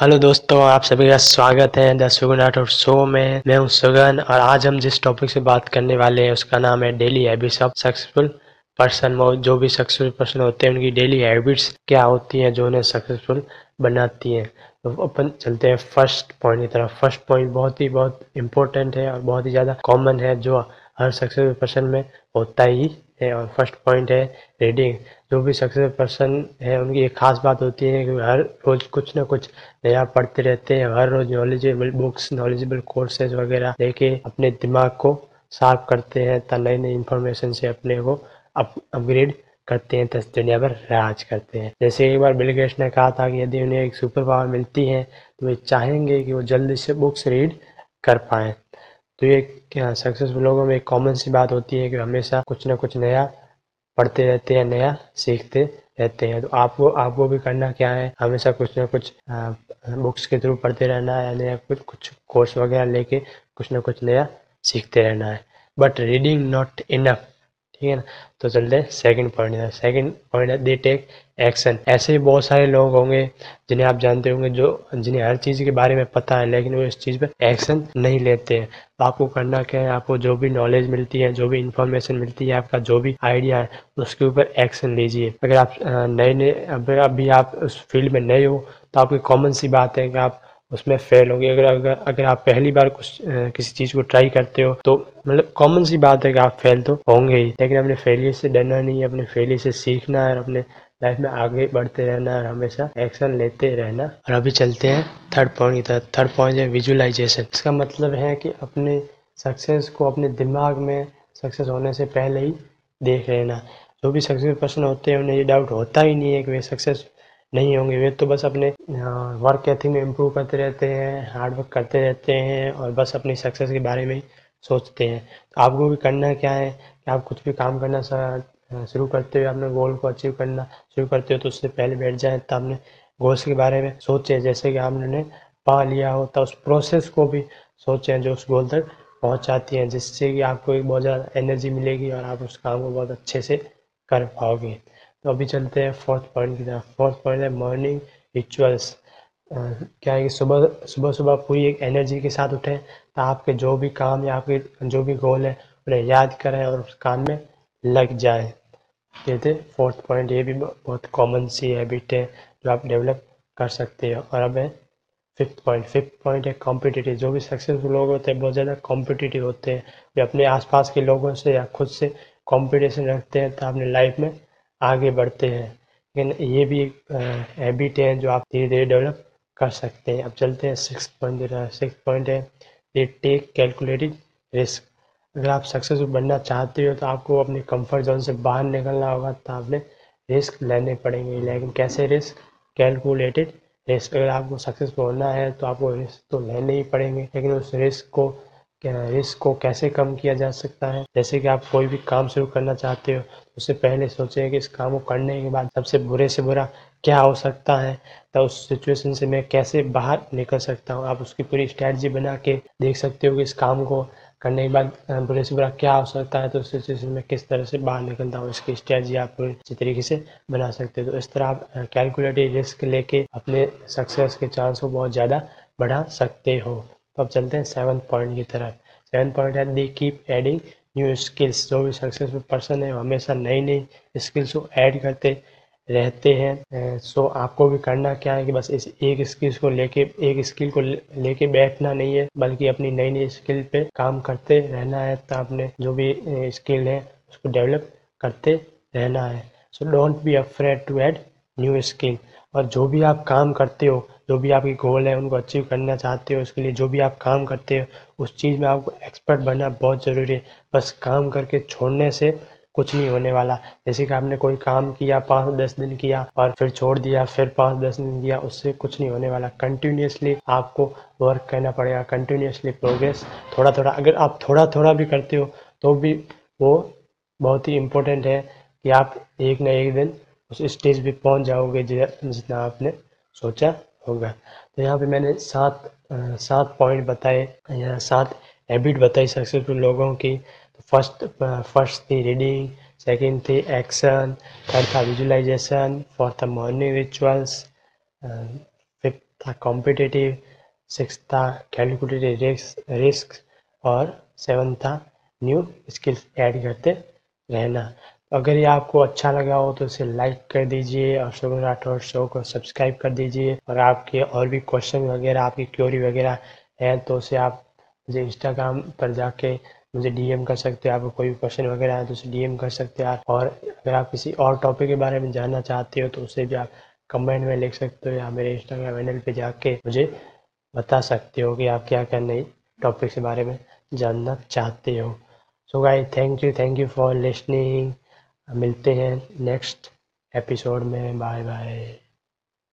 Hello दोस्तों, आप सभी का स्वागत है the Sugan art of show में। मैं हूँ सुगन और आज हम जिस टॉपिक से बात करने वाले हैं, उसका नाम है daily habits of successful person जो भी सक्सेसफुल पर्सन होते हैं, उनकी डेली हैबिट्स क्या होती हैं, जो उन्हें सक्सेसफुल बनाती हैं। तो अपन चलते हैं फ़र्स्ट पॉइंट की तरफ़। फ़र्स्ट पॉइंट बहुत ही बहुत इंपॉर्टेंट है और बहुत ही ज़्यादा कॉमन है, जो हर सक्सेसफुल पर्सन में होता ही है। और फ़र्स्ट पॉइंट है रीडिंग जो भी सक्सेसफुल पर्सन है, उनकी एक खास बात होती है कि हर रोज़ कुछ ना कुछ नया पढ़ते रहते हैं। हर रोज़ नॉलेजेबल बुक्स नॉलेजेबल कोर्सेज वगैरह लेके अपने दिमाग को शार्प करते हैं तो नई नई इन्फॉर्मेशन से अपने को अपग्रेड करते हैं, तस दुनिया पर राज करते हैं। जैसे एक बार बिल गेट्स ने कहा था कि यदि उन्हें एक सुपर पावर मिलती है तो वे चाहेंगे कि वो जल्दी से बुक्स रीड कर पाएँ। तो ये सक्सेसफुल लोगों में एक कॉमन सी बात होती है कि हमेशा कुछ ना कुछ नया पढ़ते रहते हैं, नया सीखते रहते हैं। तो आपको आपको भी करना क्या है? हमेशा कुछ ना कुछ बुक्स के थ्रू पढ़ते रहना है, नया कुछ कुछ कोर्स वगैरह लेके कुछ ना कुछ नया सीखते रहना है। बट रीडिंग नॉट इनफ ठीक है ना तो चलते हैं सेकंड पॉइंट सेकंड पॉइंट है दे टेक एक्शन ऐसे ही बहुत सारे लोग होंगे, जिन्हें आप जानते होंगे, जो, जिन्हें हर चीज़ के बारे में पता है, लेकिन वो इस चीज़ पर एक्शन नहीं लेते हैं। तो आपको करना क्या है, आपको जो भी नॉलेज मिलती है, जो भी इंफॉर्मेशन मिलती है, आपका जो भी आइडिया है, उसके ऊपर एक्शन लीजिए। अगर आप नए नए अभी आप उस फ़ील्ड में नए हो तो आपकी कॉमन सी बात है कि आप उसमें फेल होंगे। अगर अगर अगर आप पहली बार कुछ किसी चीज़ को ट्राई करते हो तो मतलब कॉमन सी बात है कि आप फेल तो होंगे ही, लेकिन अपने फेलियर से डरना नहीं है, अपने फेलियर से सीखना है, और अपने लाइफ में आगे बढ़ते रहना और हमेशा एक्शन लेते रहना और अभी चलते हैं थर्ड पॉइंट की तरफ़। थर्ड पॉइंट है विजुअलाइजेशन इसका मतलब है कि अपने सक्सेस को अपने दिमाग में सक्सेस होने से पहले ही देख लेना। जो भी सक्सेस पर्सन होते हैं, उन्हें ये डाउट होता ही नहीं है कि वे सक्सेस नहीं होंगे। वे तो बस अपने वर्क एथिक में इम्प्रूव करते रहते हैं हार्ड वर्क करते रहते हैं और बस अपनी सक्सेस के बारे में सोचते हैं। तो आपको भी करना क्या है? कि आप कुछ भी काम करना शुरू करते हुए अपने गोल को अचीव करना शुरू करते हो तो उससे पहले बैठ जाए तो अपने गोल्स के बारे में सोचें। जैसे कि आपने पा लिया हो तो उस प्रोसेस को भी सोचें जो उस गोल तक पहुंचाती हैं, जिससे कि आपको एक बहुत ज़्यादा एनर्जी मिलेगी और आप उस काम को बहुत अच्छे से कर पाओगे। तो अभी चलते हैं फोर्थ पॉइंट की तरफ़। फोर्थ पॉइंट है मॉर्निंग रिचुअल्स क्या है कि सुबह सुबह सुबह पूरी एक एनर्जी के साथ उठें तो आपके जो भी काम या आपके जो भी गोल है, उन्हें याद करें और उस काम में लग जाए। ये थे फोर्थ पॉइंट ये भी बहुत कॉमन सी हैबिट है जो आप डेवलप कर सकते हो। और अब है फिफ्थ पॉइंट फिफ्थ पॉइंट है कॉम्पिटिटिव जो भी सक्सेसफुल लोग होते हैं, बहुत ज़्यादा कॉम्पिटिटिव होते हैं। वे अपने आसपास के लोगों से या खुद से कंपटीशन रखते हैं तो अपने लाइफ में आगे बढ़ते हैं। लेकिन ये भी एक हैबिट है जो आप धीरे धीरे डेवलप कर सकते हैं। अब चलते हैं सिक्स पॉइंट सिक्स पॉइंट है ये टेक कैलकुलेटेड रिस्क अगर आप सक्सेसफुल बनना चाहते हो तो आपको अपने कंफर्ट जोन से बाहर निकलना होगा तो आपने रिस्क लेने पड़ेंगे। लेकिन कैसे रिस्क कैलकुलेटेड रिस्क अगर आपको सक्सेसफुल होना है तो आपको रिस्क तो लेने ही पड़ेंगे। लेकिन उस रिस्क को रिस्क को कैसे कम किया जा सकता है? जैसे कि आप कोई भी काम शुरू करना चाहते हो तो उससे पहले सोचें कि इस काम को करने के बाद सबसे बुरे से बुरा क्या हो सकता है? तो उस सिचुएशन से मैं कैसे बाहर निकल सकता हूँ? आप उसकी पूरी स्ट्रैटी बना के देख सकते हो कि इस काम को करने के बाद बुरे से बुरा क्या हो सकता है? तो उस सिचुएशन में किस तरह से बाहर निकलता हूँ? इसकी स्ट्रैटी आप पूरी अच्छी तरीके से बना सकते हो। तो इस तरह आप कैलकुलेटिव रिस्क लेके अपने सक्सेस के चांस को बहुत ज़्यादा बढ़ा सकते हो। अब चलते हैं सेवन पॉइंट की तरफ़। सेवन पॉइंट है the keep adding new skills जो भी सक्सेसफुल पर्सन है हमेशा नई नई स्किल्स को ऐड करते रहते हैं। सो आपको भी करना क्या है कि बस इस एक स्किल्स को लेके, एक स्किल को लेके बैठना नहीं है, बल्कि अपनी नई नई स्किल पे काम करते रहना है। तो आपने जो भी स्किल है, उसको डेवलप करते रहना है। So don't be afraid to add new skill और जो भी आप काम करते हो, जो भी आपकी गोल है, उनको अचीव करना चाहते हो, उसके लिए जो भी आप काम करते हो, उस चीज़ में आपको एक्सपर्ट बनना बहुत ज़रूरी है। बस काम करके छोड़ने से कुछ नहीं होने वाला। जैसे कि आपने कोई काम किया, पाँच दस दिन किया और फिर छोड़ दिया, फिर पाँच दस दिन किया, उससे कुछ नहीं होने वाला। कंटिन्यूसली आपको वर्क करना पड़ेगा कंटिन्यूसली प्रोग्रेस थोड़ा थोड़ा अगर आप थोड़ा थोड़ा भी करते हो तो भी वो बहुत ही इम्पोर्टेंट है कि आप एक ना एक दिन उस स्टेज पे पहुँच जाओगे जितना आपने सोचा होगा। तो यहाँ पे मैंने सात सात पॉइंट बताए, या सात हैबिट बताई सक्सेसफुल लोगों की। तो फ़र्स्ट फ़र्स्ट थी रीडिंग सेकंड थी एक्शन थर्ड था विजुलाइजेशन फोर्थ था मॉर्निंग रिचुअल्स फिफ्थ था कॉम्पिटिटिव सिक्स था कैलकुलेटेड रिस्क रिस्क और सेवन था न्यू स्किल्स ऐड करते रहना। अगर ये आपको अच्छा लगा हो तो इसे लाइक कर दीजिए और शुगर राठौर शो को सब्सक्राइब कर दीजिए। और आपके और भी क्वेश्चन वगैरह, आपकी क्योरी वगैरह है तो उसे आप मुझे इंस्टाग्राम पर जाके मुझे डीएम कर सकते हैं। आपको कोई भी क्वेश्चन वगैरह है तो उसे डीएम कर सकते हैं। और अगर आप किसी और टॉपिक के बारे में जानना चाहते हो तो उसे भी आप कमेंट में लिख सकते हो या मेरे इंस्टाग्राम हैंडल पे जाके मुझे बता सकते हो कि आप क्या क्या नई टॉपिक के बारे में जानना चाहते हो। So guys thank you thank you for listening मिलते हैं नेक्स्ट एपिसोड में। Bye bye